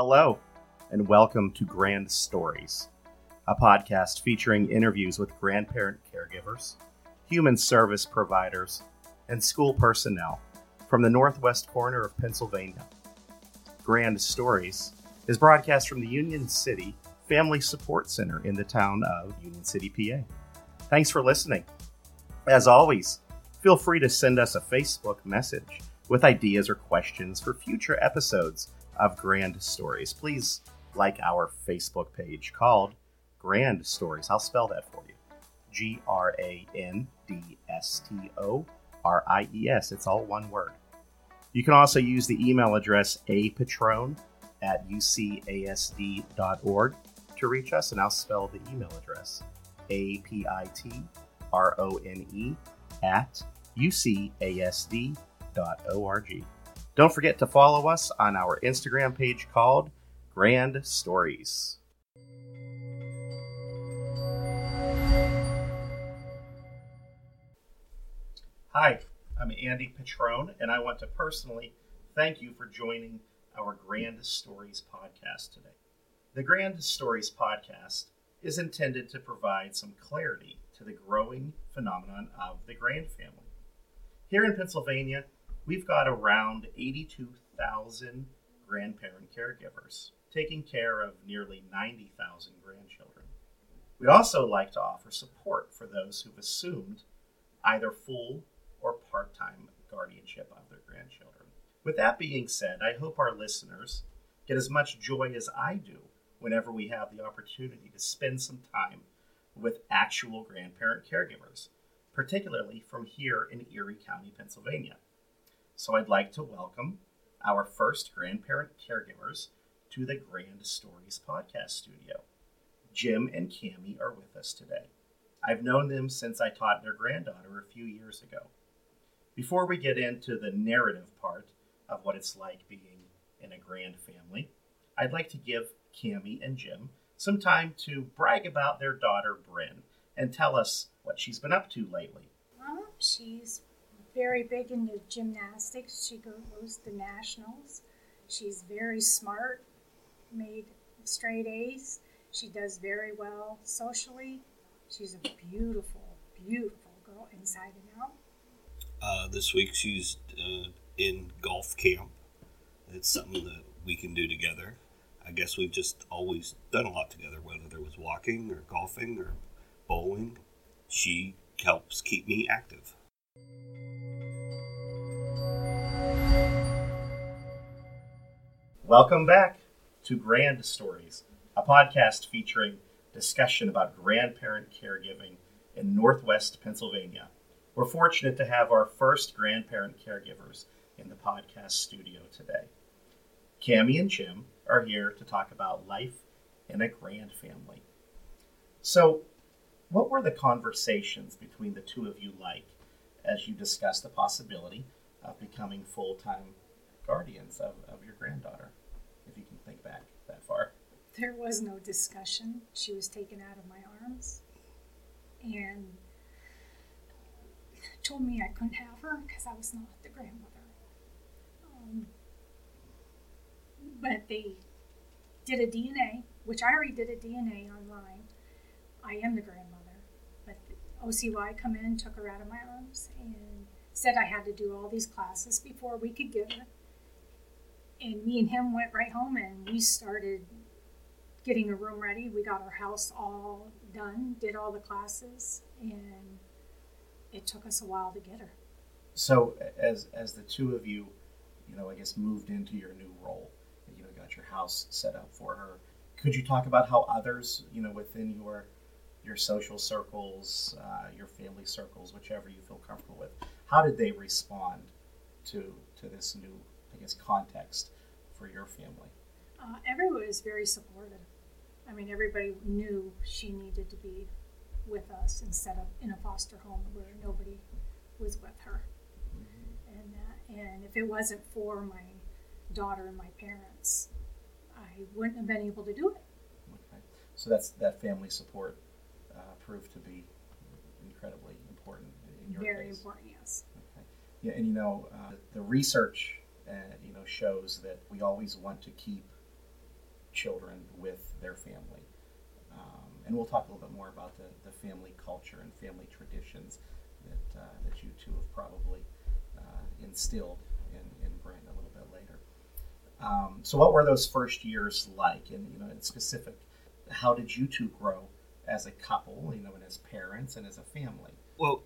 Hello, and welcome to Grand Stories, a podcast featuring interviews with grandparent caregivers, human service providers, and school personnel from the northwest corner of Pennsylvania. Grand Stories is broadcast from the Union City Family Support Center in the town of Union City, PA. Thanks for listening. As always, feel free to send us a Facebook message with ideas or questions for future episodes of Grand Stories. Please like our Facebook page called Grand Stories. I'll spell that for you G R A N D S T O R I E S. It's all one word. You can also use the email address apitrone at ucasd.org to reach us, and I'll spell the email address A P I T R O N E at ucasd.org. Don't forget to follow us on our Instagram page called Grand Stories. Hi, I'm Andy Pitrone, and I want to personally thank you for joining our Grand Stories podcast today. The Grand Stories podcast is intended to provide some clarity to the growing phenomenon of the grand family. Here in Pennsylvania, we've got around 82,000 grandparent caregivers taking care of nearly 90,000 grandchildren. We'd also like to offer support for those who've assumed either full or part time guardianship of their grandchildren. With that being said, I hope our listeners get as much joy as I do whenever we have the opportunity to spend some time with actual grandparent caregivers, particularly from here in Erie County, Pennsylvania. So I'd like to welcome our first grandparent caregivers to the Grand Stories podcast studio. Jim and Cami are with us today. I've known them since I taught their granddaughter a few years ago. Before we get into the narrative part of what it's like being in a grand family, I'd like to give Cami and Jim some time to brag about their daughter, Bryn, and tell us what she's been up to lately. Well, she's very big into gymnastics. She goes to nationals. She's very smart, made straight A's. She does very well socially. She's a beautiful, beautiful girl inside and out. Uh, this week she's uh, in golf camp. It's something that we can do together. I guess we've just always done a lot together, whether there was walking or golfing or bowling. She helps keep me active. Welcome back to Grand Stories, a podcast featuring discussion about grandparent caregiving in Northwest Pennsylvania. We're fortunate to have our first grandparent caregivers in the podcast studio today. Cami and Jim are here to talk about life in a grand family. So, what were the conversations between the two of you like as you discussed the possibility of becoming full time guardians of, of your granddaughter, if you can think back that far? There was no discussion. She was taken out of my arms and told me I couldn't have her because I was not the grandmother. Um, but they did a DNA, which I already did a DNA online. I am the grandmother, but OCY come in, took her out of my arms, and said I had to do all these classes before we could get her. And me and him went right home, and we started getting a room ready. We got our house all done, did all the classes, and it took us a while to get her. So, as as the two of you, you know, I guess moved into your new role, you know, got your house set up for her. Could you talk about how others, you know, within your your social circles, uh, your family circles, whichever you feel comfortable with, how did they respond to to this new, I guess, context for your family? Uh, everyone was very supportive. I mean, everybody knew she needed to be with us instead of in a foster home where nobody was with her. Mm-hmm. And uh, and if it wasn't for my daughter and my parents, I wouldn't have been able to do it. Okay, so that's that family support uh, proved to be incredibly important in your Very case. important, yes. Yeah, and you know uh, the research uh, you know shows that we always want to keep children with their family. Um, and we'll talk a little bit more about the, the family culture and family traditions that, uh, that you two have probably uh, instilled in, in Bryn a little bit later. Um, so, what were those first years like? And, you know, in specific, how did you two grow as a couple, you know, and as parents and as a family? Well,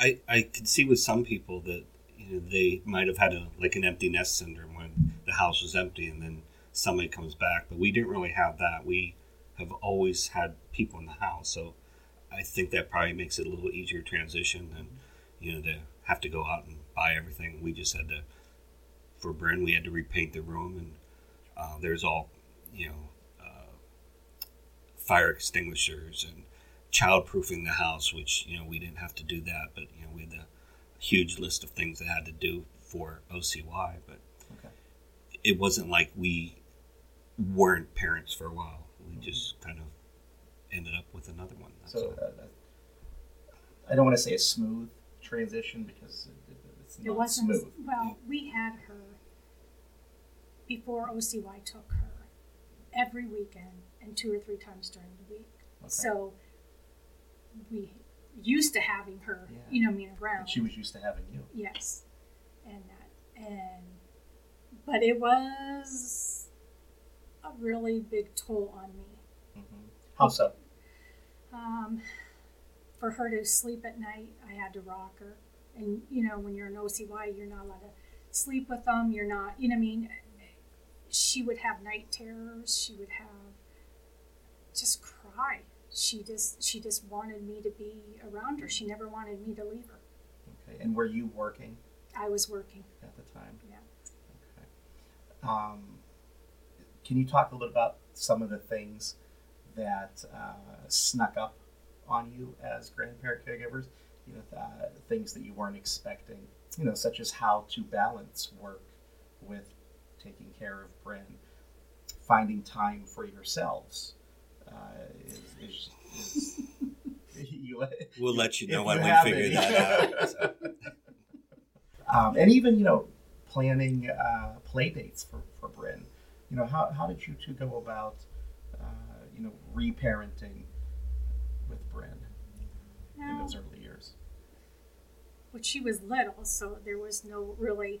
I, I can see with some people that you know, they might have had a like an empty nest syndrome when the house was empty and then somebody comes back, but we didn't really have that. We have always had people in the house, so I think that probably makes it a little easier transition than you know to have to go out and buy everything. We just had to for Bryn, we had to repaint the room, and uh, there's all you know uh, fire extinguishers and childproofing the house, which you know we didn't have to do that, but you know we had a huge list of things that had to do for OCY, but Okay. it wasn't like we weren't parents for a while. We Mm-hmm. just kind of ended up with another one. That's So, uh, I don't want to say a smooth transition because it, it, it's It wasn't, smooth. well, we had her before OCY took her every weekend and two or three times during the week. Okay. So we used to having her, Yeah. you know, being around. And she was used to having you. Yes, and that, and but it was a really big toll on me. hmm How so? Um, for her to sleep at night, I had to rock her, and you know, when you're an OCY, you're not allowed to sleep with them. You're not, you know, I mean, she would have night terrors. She would have just cry. She just, she just wanted me to be around her. She never wanted me to leave her. Okay. And were you working I was working. at the time? Yeah. Okay. Um, can you talk a little bit about some of the things that uh, snuck up on you as grandparent caregivers? You know, uh, things that you weren't expecting. You know, such as how to balance work with taking care of Bryn, finding time for yourselves. Uh, is, is, is, you, we'll let you know when you we figure any. that out. So, um, and even you know planning uh, play dates for for Bryn. You know how how did you two go about uh, you know reparenting with Bryn in those early years? but she was little, so there was no really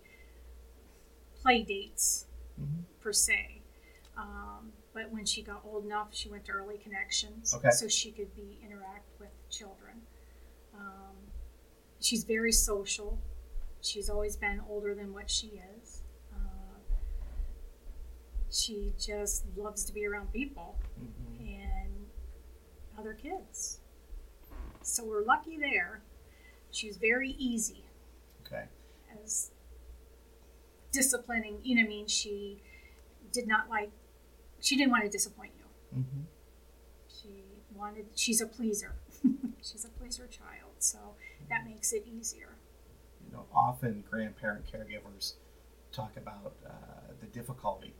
play dates Mhm. per se. Um, but when she got old enough, she went to early connections, Okay. so she could be interact with children. Um, she's very social. She's always been older than what she is. Uh, she just loves to be around people Mhm. and other kids. So we're lucky there. She was very easy Okay. as disciplining. You know, what I mean, she did not like. She didn't want to disappoint you. hmm She wanted. She's a pleaser. she's a pleaser child, so that makes it easier. You know, often grandparent caregivers talk about uh, the difficulty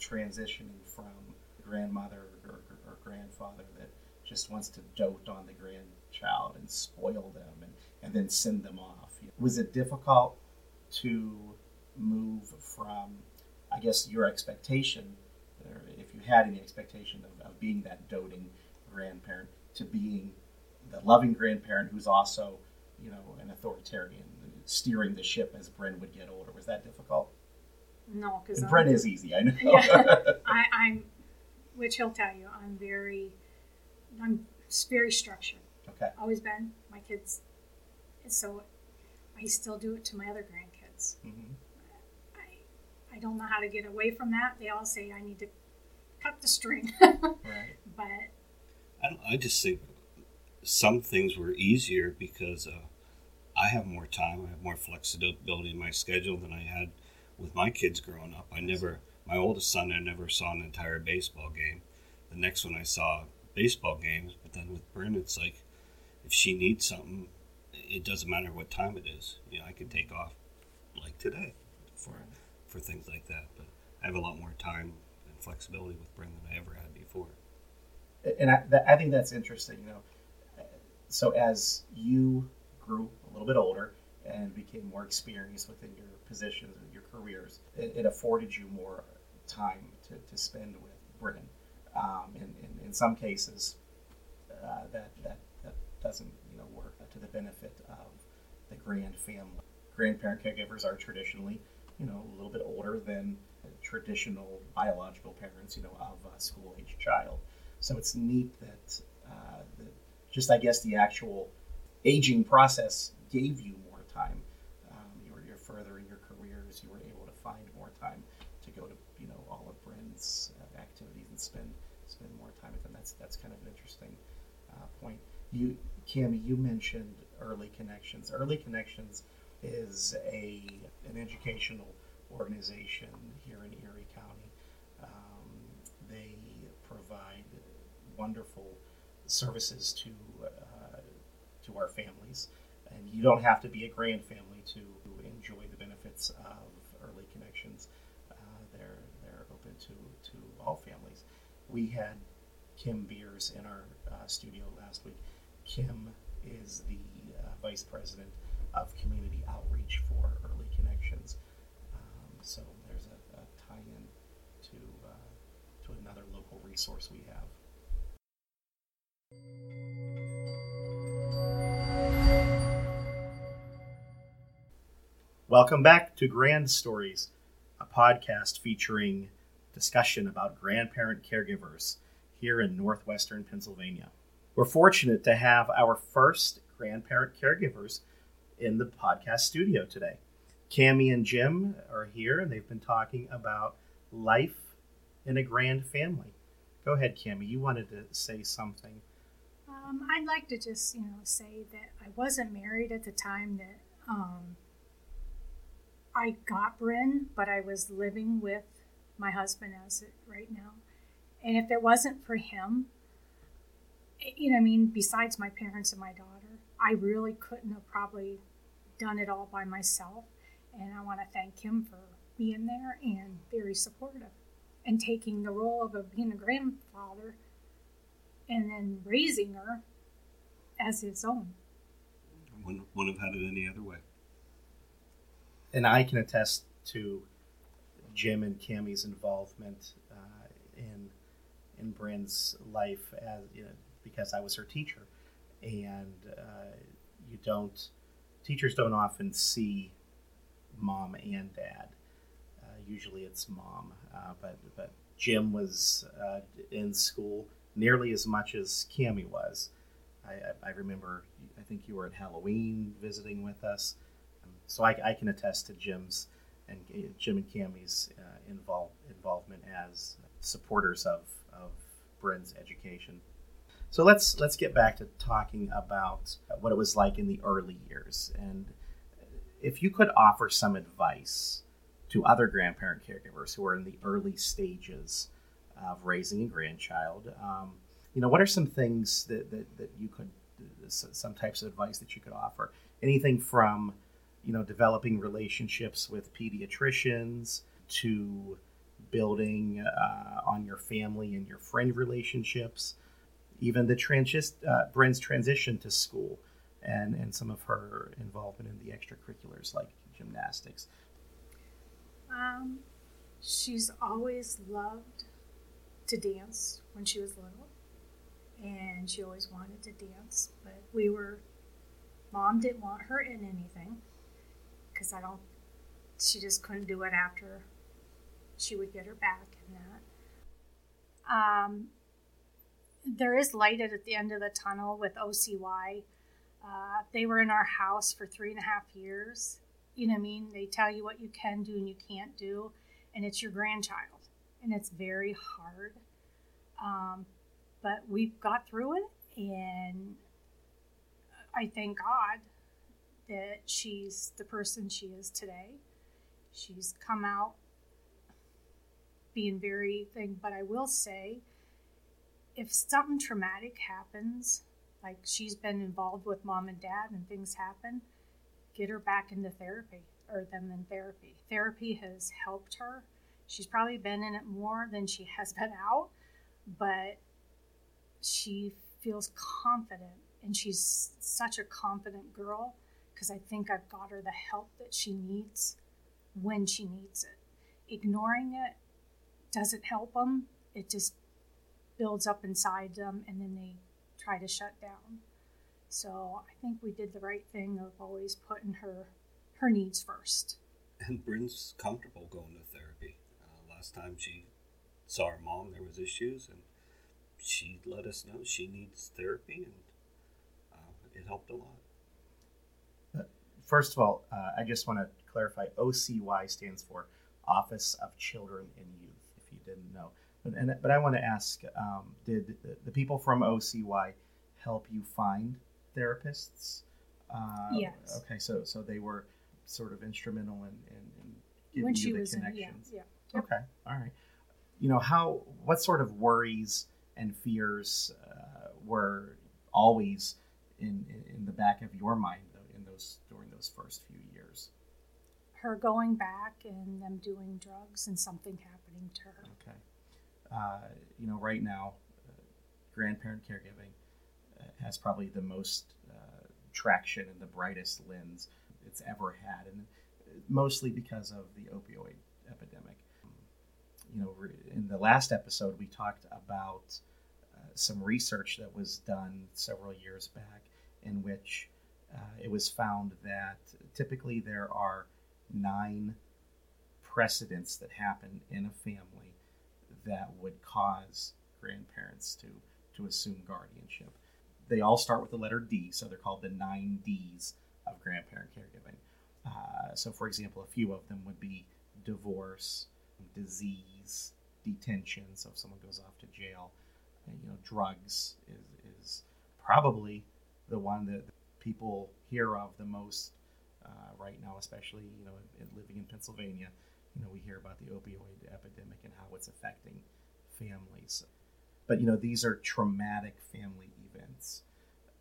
transitioning from grandmother or, or grandfather that just wants to dote on the grandchild and spoil them and, and then send them off. Was it difficult to move from, I guess, your expectation, you had any expectation of, of being that doting grandparent, to being the loving grandparent who's also, you know, an authoritarian, steering the ship as Bryn would get older? Was that difficult? No, because Bryn is easy, I know. Yeah. I, I'm, which he'll tell you, I'm very, I'm very structured. okay. Always been. My kids, so I still do it to my other grandkids. hmm I, I don't know how to get away from that. They all say I need to cut the string, Right. but I, don't, I just think some things were easier because uh, I have more time. I have more flexibility in my schedule than I had with my kids growing up. I never, my oldest son, I never saw an entire baseball game. The next one I saw baseball games, but then with Bryn, it's like if she needs something, it doesn't matter what time it is. You know, I can take off like today for for things like that. But I have a lot more time flexibility with Bryn than I ever had before. and I, I think that's interesting. You know, so as you grew a little bit older and became more experienced within your positions and your careers, it, it afforded you more time to, to spend with Bryn. Um, in, in, in some cases, uh, that, that, that doesn't you know work to the benefit of the grand family. Grandparent caregivers are traditionally, you know, a little bit older than traditional biological parents, you know, of a school age child. So it's neat that, uh, just I guess the actual aging process gave you more time. Um, you were you're further in your careers. You were able to find more time to go to you know all of Bryn's uh, activities and spend spend more time with them. That's that's kind of an interesting uh, point. You, Cami, you mentioned Early Connections. Early Connections is a an educational organization here in Erie County. Um, they provide wonderful services to uh, to our families, and you don't have to be a grand family to enjoy the benefits of Early Connections. Uh, they're they're open to to all families. We had Kim Beers in our uh, studio last week. Kim is the uh, vice president of community outreach for Early so there's a, a tie-in to uh, to another local resource we have. Welcome back to Grand Stories, a podcast featuring discussion about grandparent caregivers here in northwestern Pennsylvania. We're fortunate to have our first grandparent caregivers in the podcast studio today. Cami and Jim are here, and they've been talking about life in a grand family. Go ahead, Cami. You wanted to say something. Um, I'd like to just, you know, say that I wasn't married at the time that um, I got Bryn, but I was living with my husband as it right now. And if it wasn't for him, eh, you know, I mean, besides my parents and my daughter, I really couldn't have probably done it all by myself. And I want to thank him for being there and very supportive and taking the role of a, being a grandfather and then raising her as his own. Wouldn't, wouldn't have had it any other way. And I can attest to Jim and Cami's involvement uh, in in Bryn's life as you know, because I was her teacher, and uh, you don't teachers don't often see mom and dad. Uh, usually it's mom, uh, but but Jim was uh, in school nearly as much as Cami was. I, I, remember, I think you were at Halloween visiting with us, so I, I, can attest to Jim's and Jim and Cami's uh, involve, involvement as supporters of, of Bryn's education. So let's let's get back to talking about what it was like in the early years, and if you could offer some advice to other grandparent caregivers who are in the early stages of raising a grandchild, um, you know, what are some things that, that, that you could, some types of advice that you could offer? Anything from, you know, developing relationships with pediatricians to building uh, on your family and your friend relationships, even the transi- uh, Bryn's transition to school and, and some of her involvement in the extracurriculars like gymnastics. Um, she's always loved to dance when she was little, and she always wanted to dance. But we were, mom didn't want her in anything because I don't, she just couldn't do it after she would get her back and that. Um, there is light at the end of the tunnel with OCY. Uh, they were in our house for three and a half years. You know what I mean? They tell you what you can do and you can't do, and it's your grandchild and it's very hard. Um, but we've got through it, and I thank God that she's the person she is today. She's come out being very thing, but I will say if something traumatic happens, like she's been involved with mom and dad and things happen, get her back into therapy or them in therapy. Therapy has helped her She's probably been in it more than she has been out, but she feels confident and she's such a confident girl because I think I've got her the help that she needs when she needs it. Ignoring it doesn't help them it just builds up inside them and then they try to shut down. So I think we did the right thing of always putting her her needs first. And Bryn's comfortable going to therapy. Uh, last time she saw her mom, there was issues, and she let us know she needs therapy, and uh, it helped a lot. First of all, uh, I just want to clarify OCY stands for Office of Children and Youth, if you didn't know. But, and, but I want to ask um, did the, the people from OCY help you find therapists? Uh, Yes. Okay, so so they were sort of instrumental in, in, in giving when you she the was in, yeah, connections. yeah. Okay, all right. You know how what sort of worries and fears uh, were always in, in in the back of your mind in those during those first few years? Her going back and them doing drugs and something happening to her. Okay. Uh, you know, right now, uh, grandparent caregiving uh, has probably the most uh, traction and the brightest lens it's ever had, and mostly because of the opioid epidemic. You know, in the last episode, we talked about uh, some research that was done several years back in which uh, it was found that typically there are nine precedents that happen in a family that would cause grandparents to to assume guardianship. They all start with the letter D, so they're called the nine Ds of grandparent caregiving. Uh, so, for example, a few of them would be divorce, disease, detention. So, if someone goes off to jail, and, you know, drugs is is probably the one that people hear of the most uh, right now, especially you know in, in living in Pennsylvania. You know, we hear about the opioid epidemic and how it's affecting families. But you know, these are traumatic family events,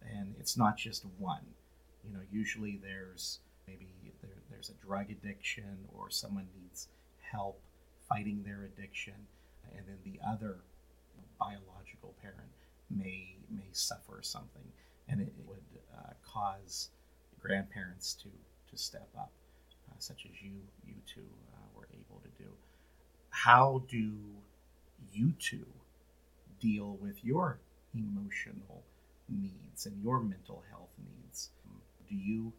and it's not just one. You know, usually there's maybe there, there's a drug addiction or someone needs help fighting their addiction, and then the other biological parent may may suffer something, and it, it would uh, cause grandparents to to step up, uh, such as you you two uh, able to do. How do you two deal with your emotional needs and your mental health needs? Do you,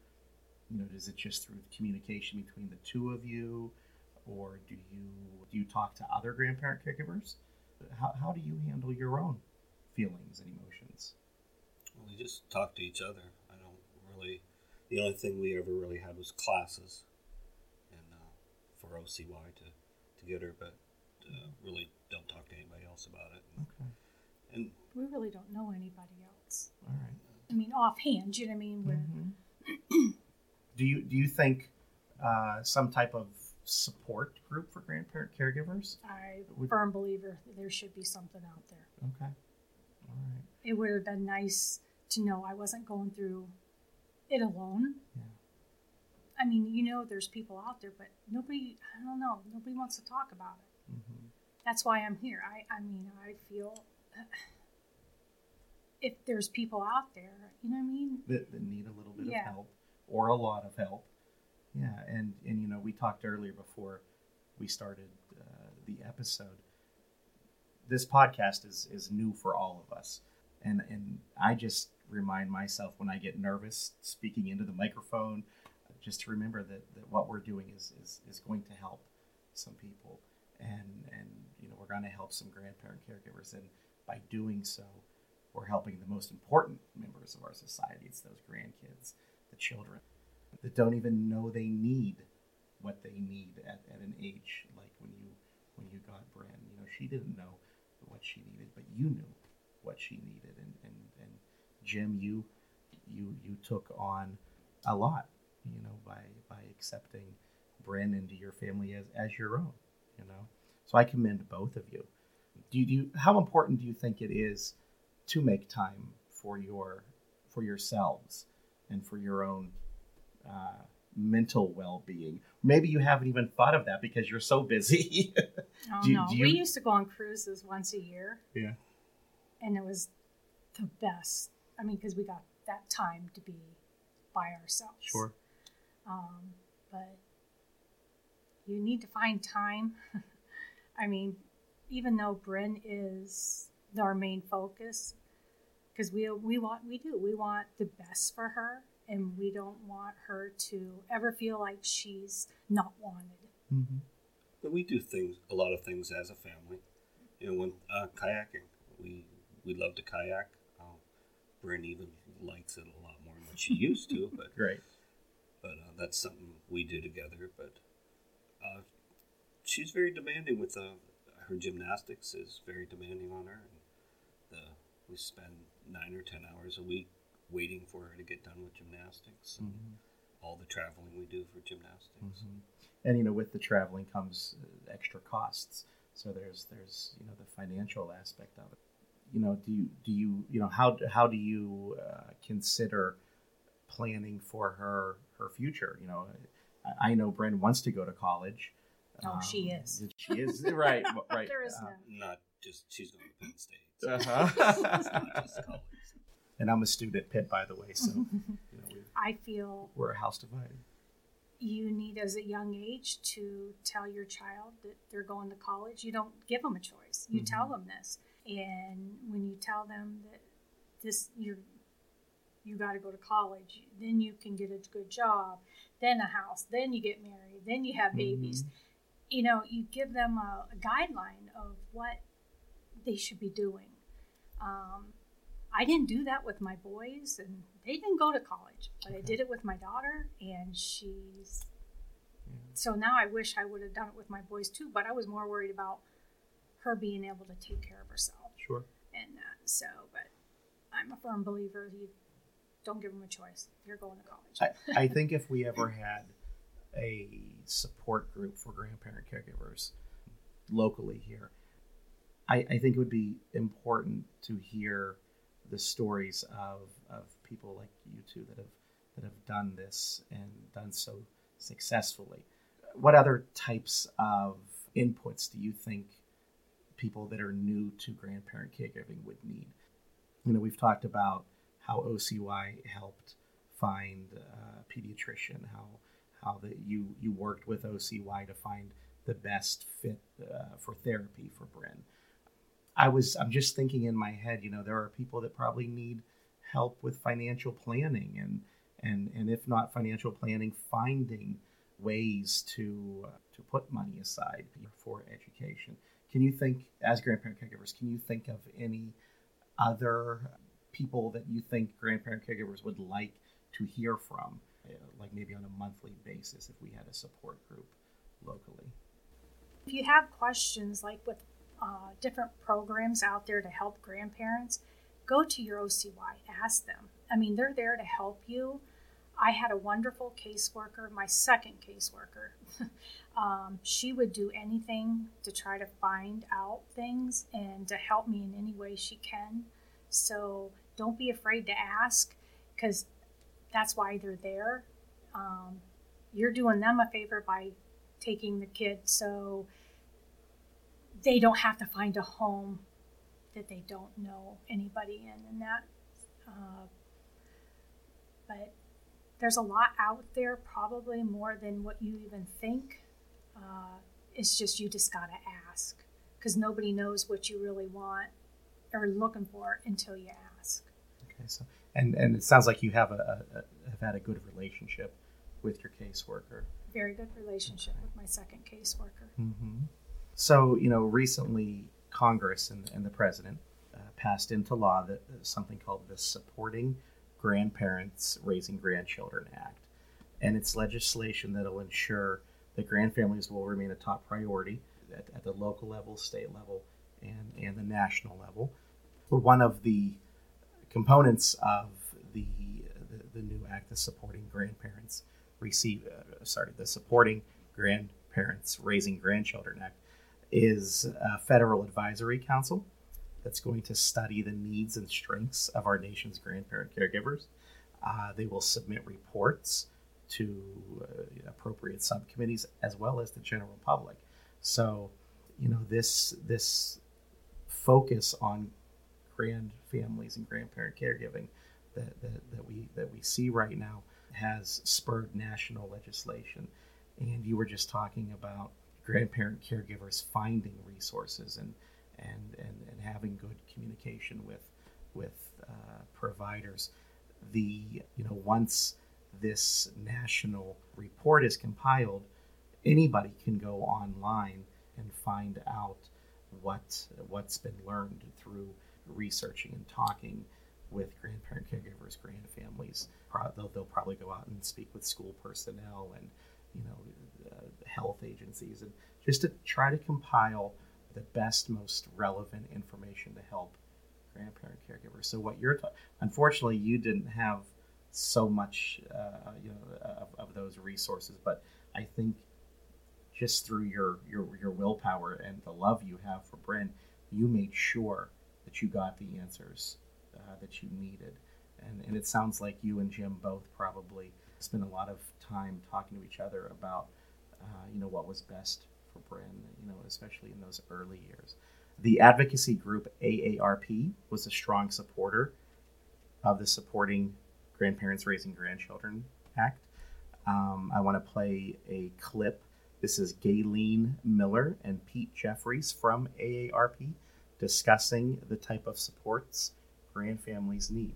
you know, is it just through communication between the two of you, or do you do you talk to other grandparent caregivers? How, how do you handle your own feelings and emotions? Well, we just talk to each other. I don't really. The only thing we ever really had was classes, for OCY to to get her, but uh, really don't talk to anybody else about it. Okay, And We really don't know anybody else. all right. I mean, offhand, you know what I mean? Where Mm-hmm. do you do you think uh, some type of support group for grandparent caregivers? I Would- firm believer that there should be something out there. Okay, all right. It would have been nice to know I wasn't going through it alone. Yeah. I mean, you know, there's people out there, but nobody, I don't know, nobody wants to talk about it. Mm-hmm. That's why I'm here. I, I mean, I feel if there's people out there, you know what I mean? That, that need a little bit Yeah. of help or a lot of help. Yeah, and and you know we talked earlier before we started uh, the episode. This podcast is is new for all of us, and and I just remind myself when I get nervous speaking into the microphone, just to remember that, that what we're doing is, is is going to help some people, and and you know we're going to help some grandparent caregivers, and by doing so, we're helping the most important members of our society. It's those grandkids, the children that don't even know they need what they need at, at an age like when you when you got Bryn. You know, she didn't know what she needed, but you knew what she needed. And, and, and Jim, you you you took on a lot, you know, by by accepting Bryn into your family as, as your own, you know. So I commend both of you. Do you, do you how important do you think it is to make time for your for yourselves and for your own uh, mental well-being. Maybe you haven't even thought of that because you're so busy. Oh Do you- no, do we used to go on cruises once a year, yeah. and it was the best. I mean, because we got that time to be by ourselves. Sure. Um, but you need to find time. I mean, even though Bryn is our main focus, because we we want we do we want the best for her, and we don't want her to ever feel like she's not wanted. Mm-hmm. But we do things, a lot of things as a family. You know, when uh, kayaking, we we love to kayak. Um, Bryn even likes it a lot more than she used to, but Great. But uh, that's something we do together. But uh, she's very demanding with uh, her gymnastics is very demanding on her. And the we spend nine or ten hours a week waiting for her to get done with gymnastics and Mhm. all the traveling we do for gymnastics. Mhm. And you know, with the traveling comes uh, extra costs. So there's there's you know the financial aspect of it. You know, do you do you you know how how do you uh, consider planning for her her future? You know, I, I know Bryn wants to go to college. Um, Oh, she is. She is right. Right. There is uh, no. Not just she's going to Penn State. so Uh-huh. not just college. and I'm a student at Pitt, by the way. So you know, we, I feel we're a house divided. you need as a young age to tell your child that they're going to college you don't give them a choice you Mhm. tell them this and when you tell them that this you're you got to go to college then you can get a good job then a house then you get married then you have babies. You know you give them a, a guideline of what they should be doing. Um, i didn't do that with my boys and they didn't go to college but i did it with my daughter and she's Yeah. so now i wish i would have done it with my boys too but i was more worried about her being able to take care of herself. Sure. and uh, so but i'm a firm believer you don't give them a choice you're going to college I, I think if we ever had a support group for grandparent caregivers locally here, I, I think it would be important to hear the stories of, of people like you two that have that have done this and done so successfully. What other types of inputs do you think people that are new to grandparent caregiving would need? You know, we've talked about how OCY helped find a pediatrician, how how that you you worked with OCY to find the best fit uh, for therapy for Bryn. I was I'm just thinking in my head, you know, there are people that probably need help with financial planning and and and if not financial planning, finding ways to uh, to put money aside for education. Can you think as grandparent caregivers, can you think of any other people that you think grandparent caregivers would like to hear from, uh, like maybe on a monthly basis if we had a support group locally? If you have questions like with uh, different programs out there to help grandparents, go to your OCY, ask them. I mean, they're there to help you. I had a wonderful caseworker, my second caseworker. um, she would do anything to try to find out things and to help me in any way she can. So don't be afraid to ask because that's why they're there. Um, you're doing them a favor by taking the kid so they don't have to find a home that they don't know anybody in and that uh, but there's a lot out there probably more than what you even think uh, it's just you just gotta ask because nobody knows what you really want or looking for until you ask Okay, so and and it sounds like you have a, a, a have had a good relationship with your caseworker. very good relationship with my second caseworker Mm-hmm. So, you know, recently Congress and, and the president uh, passed into law that uh, something called the Supporting Grandparents Raising Grandchildren Act. And it's legislation that will ensure that grandfamilies will remain a top priority at, at the local level, state level, and, and the national level. But one of the components of the, the, the new act, the Supporting Grandparents Receive, uh, sorry, the Supporting Grandparents Raising Grandchildren Act, is a federal advisory council that's going to study the needs and strengths of our nation's grandparent caregivers. Uh, they will submit reports to uh, appropriate subcommittees as well as the general public. So, you know, this this focus on grand families and grandparent caregiving that, that, that we that we see right now has spurred national legislation. And you were just talking about grandparent caregivers finding resources and and and, and having good communication with with uh, providers. The you know once this national report is compiled, anybody can go online and find out what what's been learned through researching and talking with grandparent caregivers, grand families. They'll, they'll probably go out and speak with school personnel and you know uh, health agencies and just to try to compile the best, most relevant information to help grandparent caregivers. So what you're, ta- unfortunately, you didn't have so much, uh, you know, of, of, those resources, but I think just through your, your your willpower and the love you have for Bryn, you made sure that you got the answers uh, that you needed. And, and it sounds like you and Jim both probably spent a lot of time talking to each other about, uh, you know, what was best for Bryn, you know, especially in those early years. The advocacy group AARP was a strong supporter of the Supporting Grandparents Raising Grandchildren Act. Um, I want to play a clip. This is Gayleen Miller and Pete Jeffries from AARP discussing the type of supports grand families need.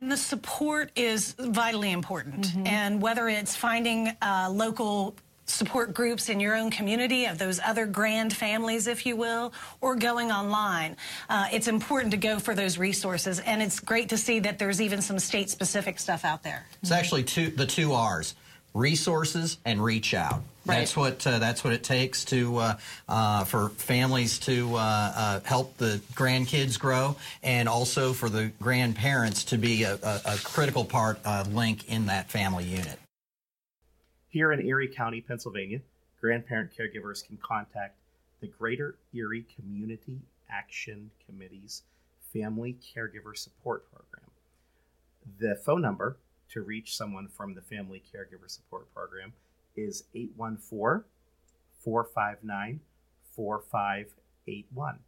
And the support is vitally important. Mm-hmm. And whether it's finding uh, local support groups in your own community of those other grand families, if you will, or going online. Uh, it's important to go for those resources, and it's great to see that there's even some state-specific stuff out there. It's actually two, the two R's: resources and reach out. Right. That's what uh, that's what it takes to uh, uh, for families to uh, uh, help the grandkids grow, and also for the grandparents to be a, a, a critical part link in that family unit. Here in Erie County, Pennsylvania, grandparent caregivers can contact the Greater Erie Community Action Committee's Family Caregiver Support Program. The phone number to reach someone from the Family Caregiver Support Program is 814 459 4581.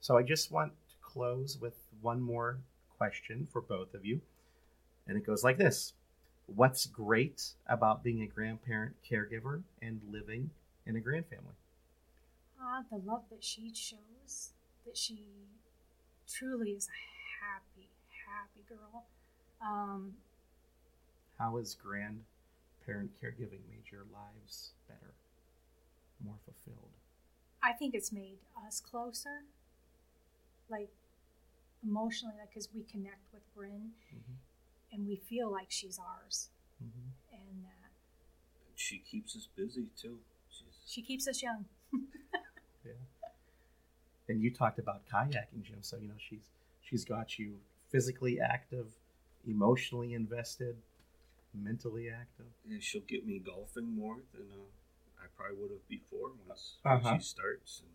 So I just want to close with one more question for both of you. And it goes like this what's great about being a grandparent caregiver and living in a grand family? Ah, the love that she shows, that she truly is a happy, happy girl. Um, How has grandparent caregiving made your lives better, more fulfilled? I think it's made us closer, like emotionally, like because we connect with Bryn. Mm-hmm and we feel like she's ours. Mm-hmm. And uh, she keeps us busy too. She's... She keeps us young. yeah. And you talked about kayaking, Jim. So you know she's she's got you physically active, emotionally invested, mentally active. And she'll get me golfing more than uh, I probably would have before once uh-huh. she starts and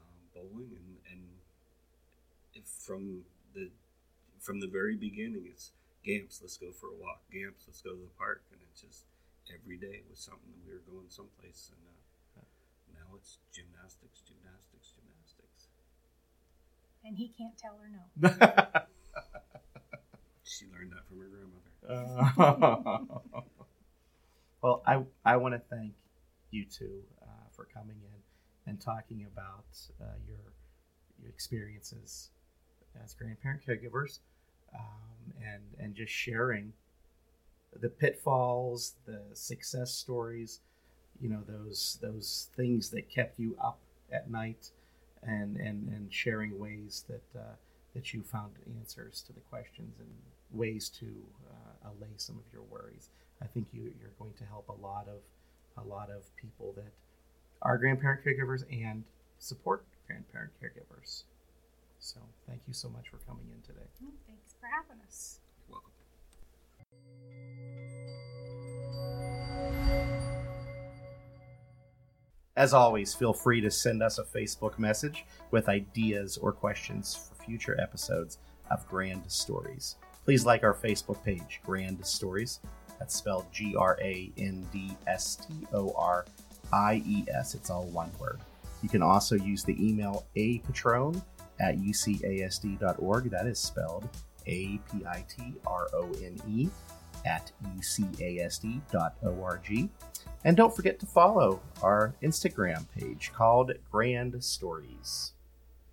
um, bowling and and if from the from the very beginning, it's Gamps, let's go for a walk. Gamps, let's go to the park. And it's just every day was something that we were going someplace. And uh, now it's gymnastics, gymnastics, gymnastics. And he can't tell her no. she learned that from her grandmother. Uh, well, I, I want to thank you two uh, for coming in and talking about uh, your, your experiences as grandparent caregivers um, and and just sharing the pitfalls, the success stories, you know those those things that kept you up at night, and and and sharing ways that uh, that you found answers to the questions and ways to uh, allay some of your worries. I think you you're going to help a lot of a lot of people that are grandparent caregivers and support grandparent caregivers. So thank you so much for coming in today. Thanks for having us. You're welcome. As always, feel free to send us a Facebook message with ideas or questions for future episodes of Grand Stories. Please like our Facebook page, Grand Stories. That's spelled G R A N D S T O R I E S. It's all one word. You can also use the email a patrone at ucasd.org. That is spelled A P I T R O N E at ucasd.org. And don't forget to follow our Instagram page called Grand Stories.